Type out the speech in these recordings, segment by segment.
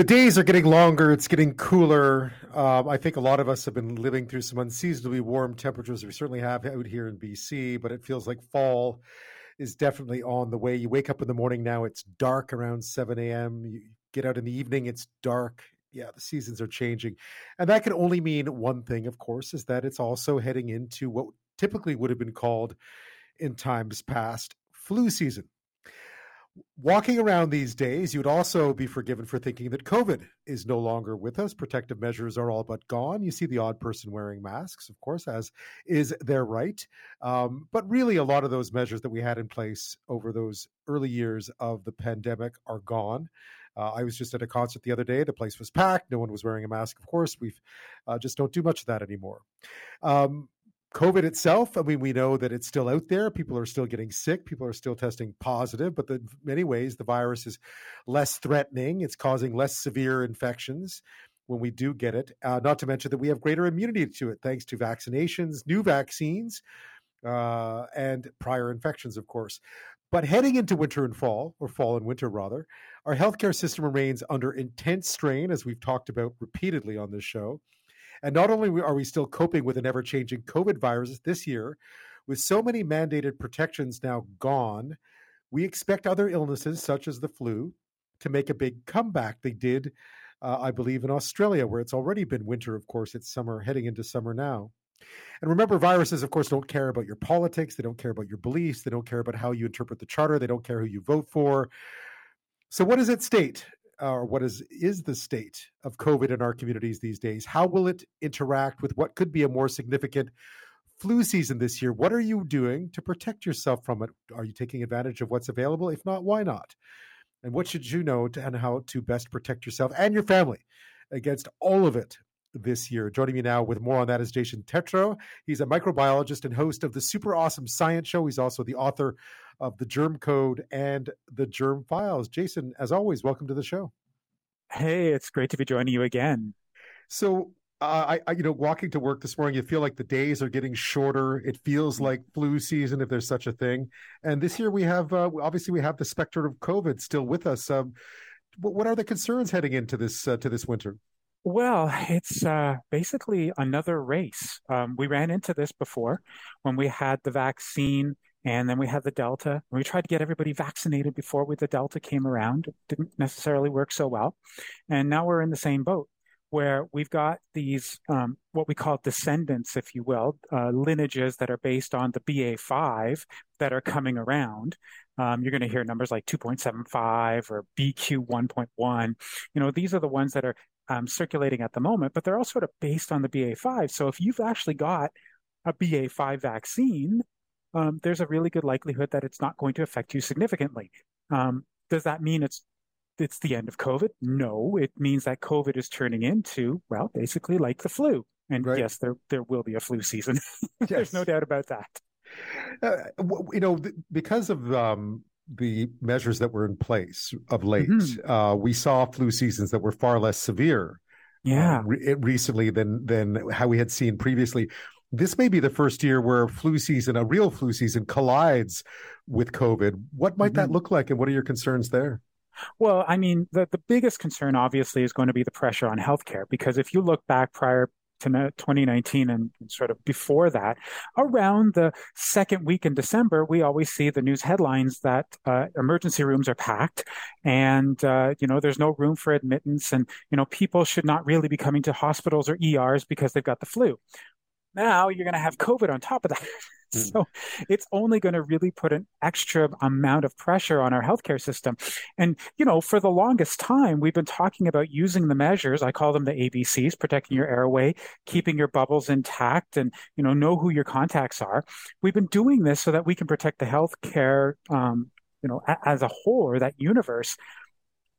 the days are getting longer. It's getting cooler. Um, I think a lot of us have been living through some unseasonably warm temperatures. We certainly have out here in BC, but it feels like fall is definitely on the way. You wake up in the morning now, it's dark around 7 a.m. You get out in the evening, it's dark. Yeah, the seasons are changing. And that can only mean one thing, of course, is that it's also heading into what typically would have been called in times past flu season walking around these days, you would also be forgiven for thinking that COVID is no longer with us. Protective measures are all but gone. You see the odd person wearing masks, of course, as is their right. Um, but really, a lot of those measures that we had in place over those early years of the pandemic are gone. Uh, I was just at a concert the other day. The place was packed. No one was wearing a mask. Of course, we uh, just don't do much of that anymore. Um, COVID itself, I mean, we know that it's still out there. People are still getting sick. People are still testing positive, but in many ways, the virus is less threatening. It's causing less severe infections when we do get it. Uh, not to mention that we have greater immunity to it thanks to vaccinations, new vaccines, uh, and prior infections, of course. But heading into winter and fall, or fall and winter rather, our healthcare system remains under intense strain, as we've talked about repeatedly on this show. And not only are we still coping with an ever changing COVID virus this year, with so many mandated protections now gone, we expect other illnesses, such as the flu, to make a big comeback. They did, uh, I believe, in Australia, where it's already been winter. Of course, it's summer, heading into summer now. And remember, viruses, of course, don't care about your politics. They don't care about your beliefs. They don't care about how you interpret the charter. They don't care who you vote for. So, what is at stake? Or what is is the state of COVID in our communities these days? How will it interact with what could be a more significant flu season this year? What are you doing to protect yourself from it? Are you taking advantage of what's available? If not, why not? And what should you know to, and how to best protect yourself and your family against all of it this year. Joining me now with more on that is Jason Tetro. He's a microbiologist and host of the Super Awesome Science Show. He's also the author of the Germ Code and the Germ Files. Jason, as always, welcome to the show. Hey, it's great to be joining you again. So, uh, I, I, you know, walking to work this morning, you feel like the days are getting shorter. It feels mm. like flu season, if there's such a thing. And this year, we have uh, obviously we have the specter of COVID still with us. Um, what are the concerns heading into this uh, to this winter? Well, it's uh, basically another race. Um, we ran into this before when we had the vaccine and then we had the Delta. We tried to get everybody vaccinated before we, the Delta came around. It didn't necessarily work so well. And now we're in the same boat where we've got these, um, what we call descendants, if you will, uh, lineages that are based on the BA5 that are coming around. Um, you're going to hear numbers like 2.75 or BQ 1.1. You know, these are the ones that are um, circulating at the moment, but they're all sort of based on the BA5. So if you've actually got a BA5 vaccine, um, there's a really good likelihood that it's not going to affect you significantly. Um, does that mean it's it's the end of COVID? No, it means that COVID is turning into well, basically like the flu. And right. yes, there there will be a flu season. there's no doubt about that. Uh, you know, because of um, the measures that were in place of late, mm-hmm. uh, we saw flu seasons that were far less severe. Uh, yeah, uh, re- recently than than how we had seen previously. This may be the first year where flu season, a real flu season, collides with COVID. What might mm-hmm. that look like, and what are your concerns there? Well, I mean, the, the biggest concern obviously is going to be the pressure on healthcare because if you look back prior to 2019 and sort of before that, around the second week in December, we always see the news headlines that uh, emergency rooms are packed and, uh, you know, there's no room for admittance and, you know, people should not really be coming to hospitals or ERs because they've got the flu. Now you're going to have COVID on top of that. Hmm. So it's only going to really put an extra amount of pressure on our healthcare system. And, you know, for the longest time, we've been talking about using the measures. I call them the ABCs, protecting your airway, keeping your bubbles intact, and, you know, know who your contacts are. We've been doing this so that we can protect the healthcare, um, you know, as a whole or that universe.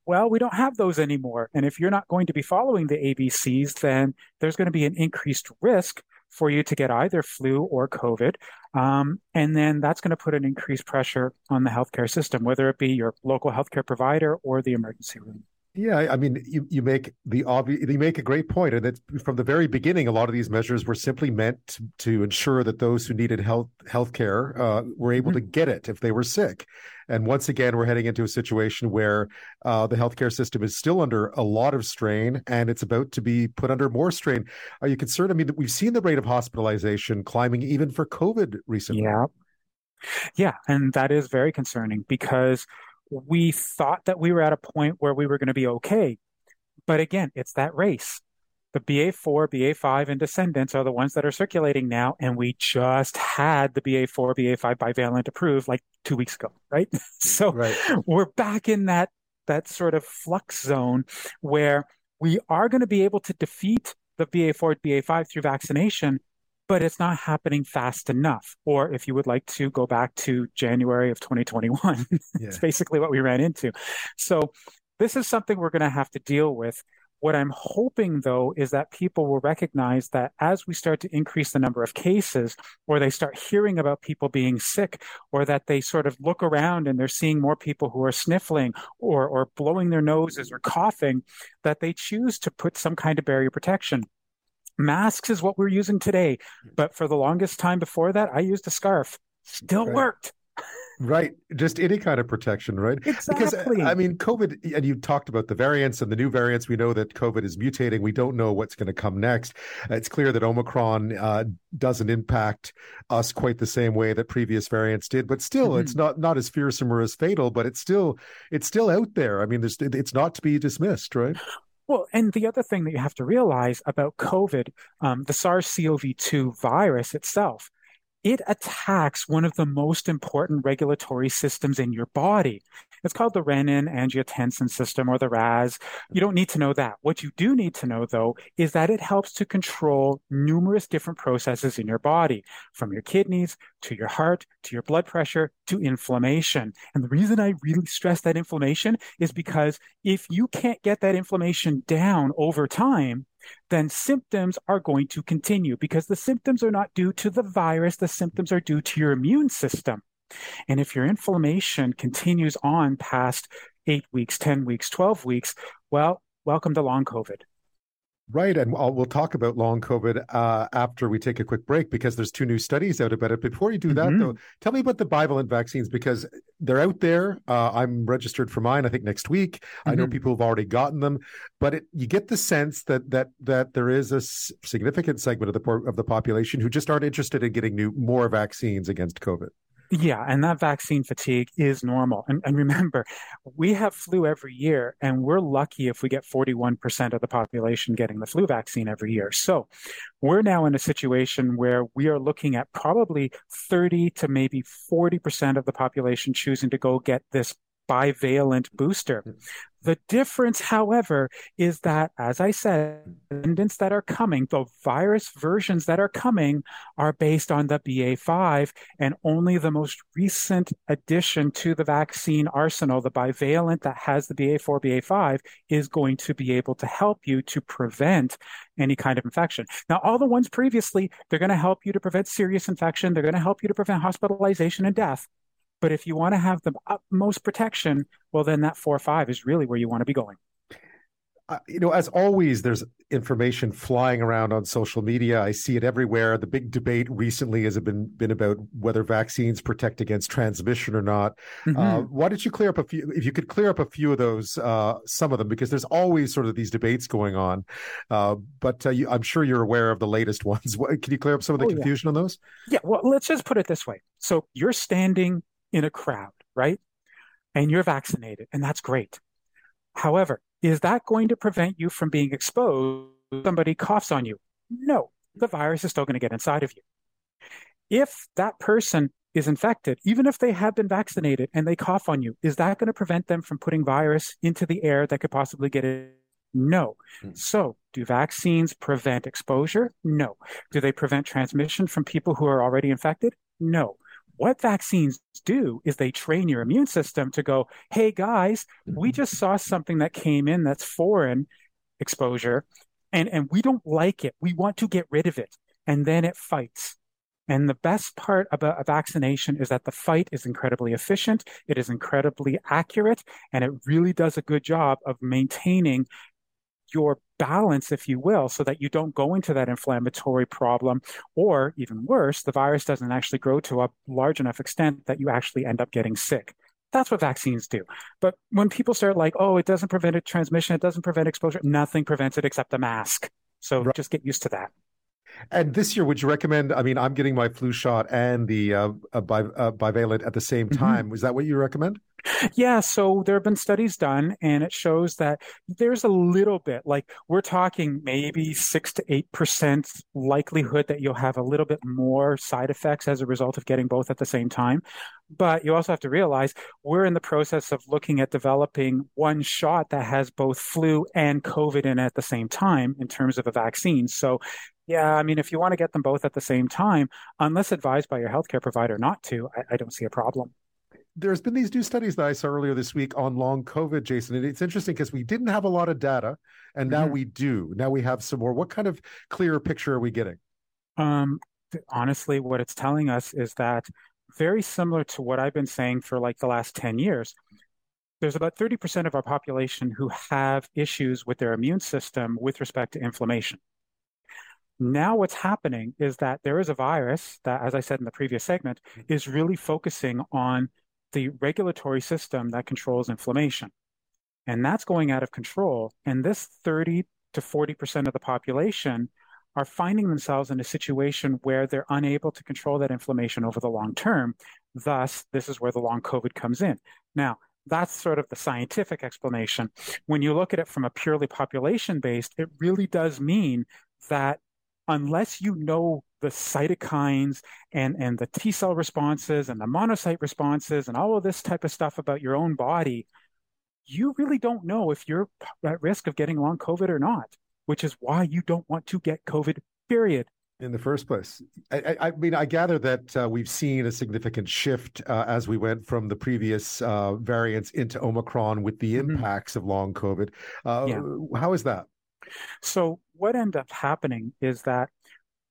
Well, we don't have those anymore. And if you're not going to be following the ABCs, then there's going to be an increased risk for you to get either flu or COVID. Um, and then that's going to put an increased pressure on the healthcare system, whether it be your local healthcare provider or the emergency room. Yeah, I mean, you, you make the obvious, you make a great point, and it's from the very beginning. A lot of these measures were simply meant to, to ensure that those who needed health health care uh, were able mm-hmm. to get it if they were sick. And once again, we're heading into a situation where uh, the healthcare system is still under a lot of strain, and it's about to be put under more strain. Are you concerned? I mean, we've seen the rate of hospitalization climbing even for COVID recently. Yeah, yeah, and that is very concerning because we thought that we were at a point where we were going to be okay. But again, it's that race. The BA4, BA5, and descendants are the ones that are circulating now. And we just had the BA4, BA5 bivalent approved like two weeks ago, right? so right. we're back in that, that sort of flux zone where we are going to be able to defeat the BA4, BA5 through vaccination, but it's not happening fast enough. Or if you would like to go back to January of 2021, yeah. it's basically what we ran into. So this is something we're going to have to deal with. What I'm hoping, though, is that people will recognize that as we start to increase the number of cases, or they start hearing about people being sick, or that they sort of look around and they're seeing more people who are sniffling or, or blowing their noses or coughing, that they choose to put some kind of barrier protection masks is what we're using today. But for the longest time before that, I used a scarf. Still right. worked. Right. Just any kind of protection, right? Exactly. Because, I mean, COVID, and you talked about the variants and the new variants. We know that COVID is mutating. We don't know what's going to come next. It's clear that Omicron uh, doesn't impact us quite the same way that previous variants did, but still, mm-hmm. it's not not as fearsome or as fatal, but it's still it's still out there. I mean, there's it's not to be dismissed, right? Well, and the other thing that you have to realize about COVID, um, the SARS CoV 2 virus itself, it attacks one of the most important regulatory systems in your body. It's called the renin angiotensin system or the RAS. You don't need to know that. What you do need to know, though, is that it helps to control numerous different processes in your body, from your kidneys to your heart to your blood pressure to inflammation. And the reason I really stress that inflammation is because if you can't get that inflammation down over time, then symptoms are going to continue because the symptoms are not due to the virus. The symptoms are due to your immune system. And if your inflammation continues on past eight weeks, 10 weeks, 12 weeks, well, welcome to long COVID. Right, and I'll, we'll talk about long COVID uh, after we take a quick break because there's two new studies out about it. Before you do that, mm-hmm. though, tell me about the bivalent vaccines because they're out there. Uh, I'm registered for mine. I think next week. Mm-hmm. I know mm-hmm. people have already gotten them, but it, you get the sense that that that there is a significant segment of the of the population who just aren't interested in getting new more vaccines against COVID. Yeah, and that vaccine fatigue is normal. And, and, remember, we have flu every year, and we're lucky if we get 41% of the population getting the flu vaccine every year. So we're now in a situation where we are looking at probably 30 to maybe 40% of the population choosing to go get this bivalent booster. Hmm. The difference, however, is that, as I said, variants that are coming, the virus versions that are coming are based on the BA5, and only the most recent addition to the vaccine arsenal, the bivalent that has the BA4, BA5, is going to be able to help you to prevent any kind of infection. Now, all the ones previously, they're going to help you to prevent serious infection, they're going to help you to prevent hospitalization and death. But if you want to have the utmost protection, well, then that four or five is really where you want to be going. Uh, you know, as always, there's information flying around on social media. I see it everywhere. The big debate recently has been been about whether vaccines protect against transmission or not. Mm-hmm. Uh, why don't you clear up a few? If you could clear up a few of those, uh, some of them, because there's always sort of these debates going on. Uh, but uh, you, I'm sure you're aware of the latest ones. What, can you clear up some of the oh, confusion yeah. on those? Yeah. Well, let's just put it this way. So you're standing in a crowd, right? And you're vaccinated, and that's great. However, is that going to prevent you from being exposed? Somebody coughs on you. No, the virus is still going to get inside of you. If that person is infected, even if they have been vaccinated and they cough on you, is that going to prevent them from putting virus into the air that could possibly get it? No. Hmm. So, do vaccines prevent exposure? No. Do they prevent transmission from people who are already infected? No. What vaccines do is they train your immune system to go, hey guys, we mm-hmm. just saw something that came in that's foreign exposure and, and we don't like it. We want to get rid of it. And then it fights. And the best part about a vaccination is that the fight is incredibly efficient, it is incredibly accurate, and it really does a good job of maintaining your balance, if you will, so that you don't go into that inflammatory problem, or even worse, the virus doesn't actually grow to a large enough extent that you actually end up getting sick. That's what vaccines do. But when people start like, oh, it doesn't prevent a transmission, it doesn't prevent exposure, nothing prevents it except the mask. So right. just get used to that. And this year, would you recommend? I mean, I'm getting my flu shot and the uh, uh, uh, bivalent at the same mm-hmm. time. Mm-hmm. Is that what you recommend? Yeah, so there have been studies done, and it shows that there's a little bit, like we're talking maybe six to eight percent likelihood that you'll have a little bit more side effects as a result of getting both at the same time. But you also have to realize we're in the process of looking at developing one shot that has both flu and COVID in at the same time in terms of a vaccine. So yeah, I mean, if you want to get them both at the same time, unless advised by your healthcare provider not to, I, I don't see a problem there's been these new studies that I saw earlier this week on long COVID, Jason. And it's interesting because we didn't have a lot of data, and now mm-hmm. we do. Now we have some more. What kind of clearer picture are we getting? Um, honestly, what it's telling us is that very similar to what I've been saying for like the last 10 years, there's about 30% of our population who have issues with their immune system with respect to inflammation. Now, what's happening is that there is a virus that, as I said in the previous segment, is really focusing on the regulatory system that controls inflammation. And that's going out of control. And this 30 to 40% of the population are finding themselves in a situation where they're unable to control that inflammation over the long term. Thus, this is where the long COVID comes in. Now, that's sort of the scientific explanation. When you look at it from a purely population based, it really does mean that unless you know the cytokines and, and the T cell responses and the monocyte responses and all of this type of stuff about your own body, you really don't know if you're at risk of getting long COVID or not, which is why you don't want to get COVID, period. In the first place. I, I mean, I gather that uh, we've seen a significant shift uh, as we went from the previous uh, variants into Omicron with the mm-hmm. impacts mm-hmm. of long COVID. Uh, yeah. How is that? So, what ended up happening is that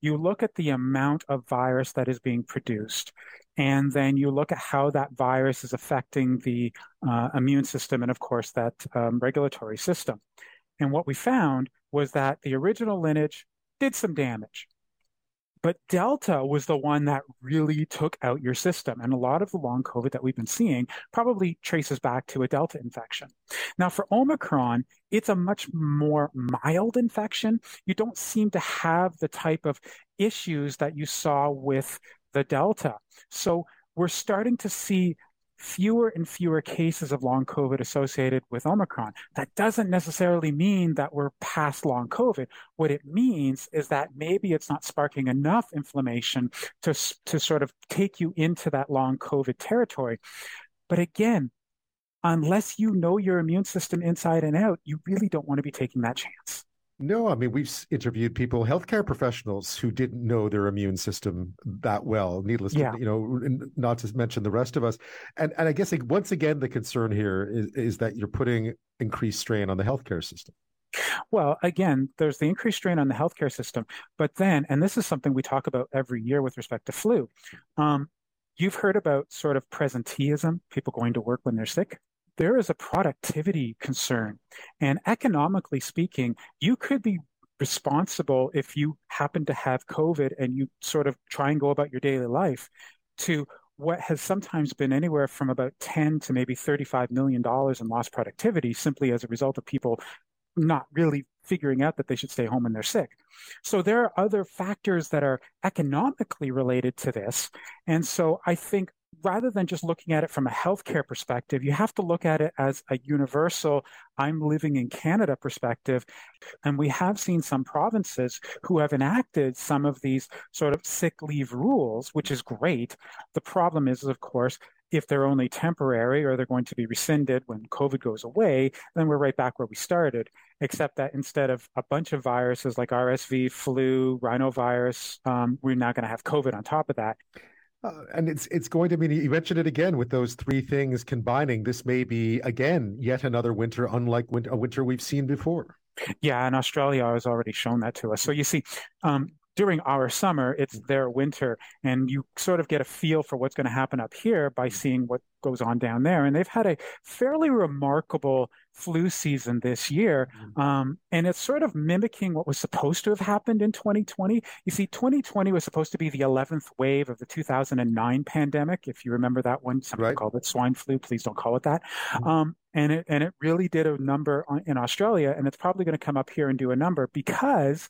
you look at the amount of virus that is being produced, and then you look at how that virus is affecting the uh, immune system and, of course, that um, regulatory system. And what we found was that the original lineage did some damage. But Delta was the one that really took out your system. And a lot of the long COVID that we've been seeing probably traces back to a Delta infection. Now, for Omicron, it's a much more mild infection. You don't seem to have the type of issues that you saw with the Delta. So we're starting to see fewer and fewer cases of long COVID associated with Omicron. That doesn't necessarily mean that we're past long COVID. What it means is that maybe it's not sparking enough inflammation to, to sort of take you into that long COVID territory. But again, unless you know your immune system inside and out, you really don't want to be taking that chance. No, I mean we've interviewed people, healthcare professionals who didn't know their immune system that well. Needless, yeah. to, you know, not to mention the rest of us. And and I guess like, once again, the concern here is is that you're putting increased strain on the healthcare system. Well, again, there's the increased strain on the healthcare system, but then, and this is something we talk about every year with respect to flu. Um, you've heard about sort of presenteeism, people going to work when they're sick there is a productivity concern. And economically speaking, you could be responsible if you happen to have COVID and you sort of try and go about your daily life to what has sometimes been anywhere from about 10 to maybe 35 million dollars in lost productivity simply as a result of people not really figuring out that they should stay home when they're sick. So there are other factors that are economically related to this. And so I think rather than just looking at it from a healthcare perspective, you have to look at it as a universal, I'm living in Canada perspective. And we have seen some provinces who have enacted some of these sort of sick leave rules, which is great. The problem is, of course, if they're only temporary or they're going to be rescinded when COVID goes away, then we're right back where we started. Except that instead of a bunch of viruses like RSV, flu, rhinovirus, um, we're now going to have COVID on top of that. Uh, and it's it's going to mean you mentioned it again with those three things combining. This may be again yet another winter unlike winter, a winter we've seen before. Yeah, and Australia has already shown that to us. So you see, um, during our summer, it's mm. their winter, and you sort of get a feel for what's going to happen up here by mm. seeing what goes on down there. And they've had a fairly remarkable flu season this year. Mm-hmm. Um, and it's sort of mimicking what was supposed to have happened in 2020. You see, 2020 was supposed to be the 11th wave of the 2009 pandemic. If you remember that one, some right. called it swine flu. Please don't call it that. Mm-hmm. Um, and it, and it really did a number on, in Australia. And it's probably going to come up here and do a number because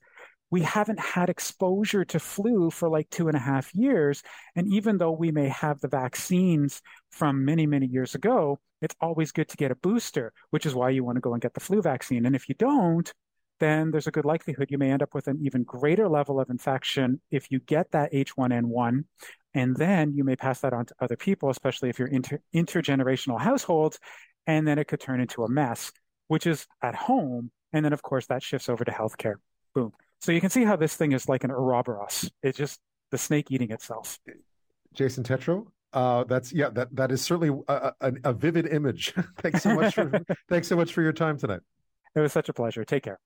we haven't had exposure to flu for like two and a half years. And even though we may have the vaccines from many, many years ago, it's always good to get a booster, which is why you want to go and get the flu vaccine. And if you don't, then there's a good likelihood you may end up with an even greater level of infection if you get that H1N1. And then you may pass that on to other people, especially if you're inter- intergenerational households. And then it could turn into a mess, which is at home. And then, of course, that shifts over to healthcare. Boom. So you can see how this thing is like an Ouroboros. It's just the snake eating itself. Jason Tetro, uh, that's yeah, that that is certainly a, a, a vivid image. thanks so much for thanks so much for your time tonight. It was such a pleasure. Take care.